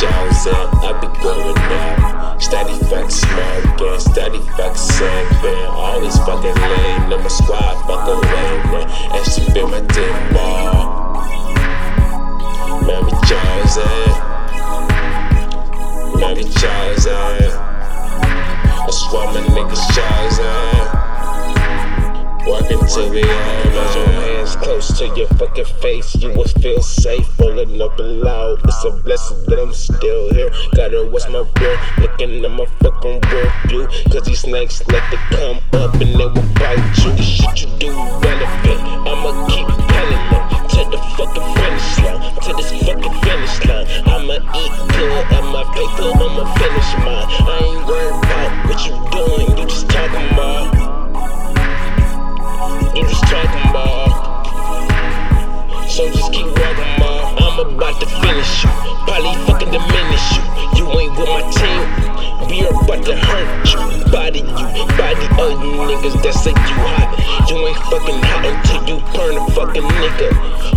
Jones up, I be growing up. Steady fuck smoking, steady fuck sipping. Always fucking lame, and my squad fucking lame. And she be my dick ball. Mary Jones up. Mary Jones up. I swear my niggas Jones up. Working to be on to your fucking face. You would feel safe rolling up and loud. It's a blessing that I'm still here. Gotta watch my rear, looking at my fucking rear view. Cause these snakes like to come up and they will bite you. The shit you do relevant. I'ma keep telling them to the fucking that you ain't fucking hot until you burn a fucking nigga.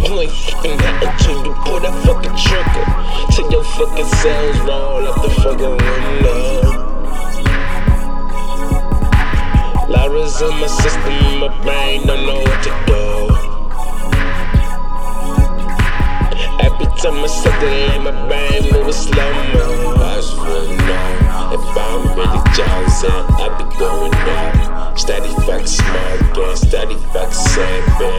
You ain't fucking hot until you pull that fucking trigger. Till your fucking cells roll up the fucking window. Lyra's in my system, my brain don't know what to do. Every time I set the lane, my brain moving slow mo. I just really know if I'm really Johnson, I be going up. Steady fuck smoking, steady fuck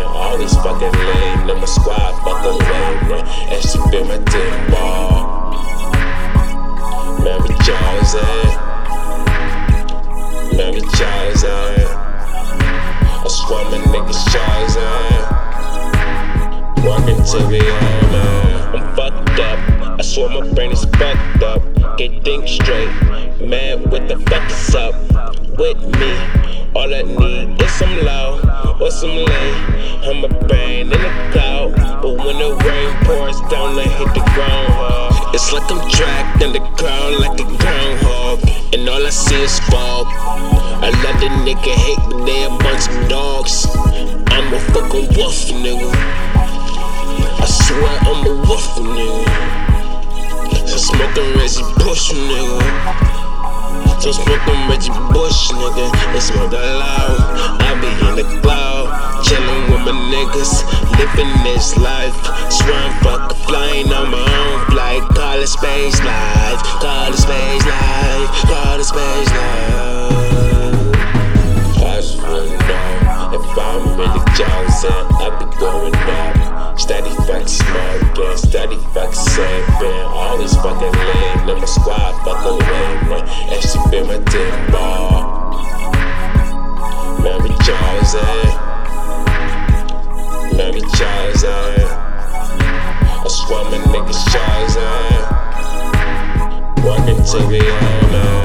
All these fucking lame, and my squad fuck away, man. And she been my dick ball. Mary Johnson. Eh. Mary Johnson. Eh. I swear my niggas chosen. Working till we all man. I'm fucked up. I swear my brain is fucked up. Can't think straight. Man, what the fuck is up with me? All I need is some love or some lane. I'm a brain in the cloud. But when the rain pours down, I hit the ground hard. It's like I'm trapped in the ground like a groundhog. And all I see is fog. I let the nigga hate, but they a bunch of dogs. I'm a fucking wolf, nigga. I swear I'm a wolf, nigga. So smoking Reggie Bush, nigga. So smoking Reggie Bush, nigga. It's smoke loud. I be in the cloud, chillin' with my niggas, living this life. Swear I'm flying on my own flight. Call it space life, call it space life, call it space life. I just wanna know if I'm really Johnson, I be going up. Smoking, steady fuck sipping. Always fucking lame, and my squad fuck away, man. And she been my dick ball. Mary Johnson. Eh? Mary Johnson. Eh? I swear my niggas chosen. Eh? Working till we all know.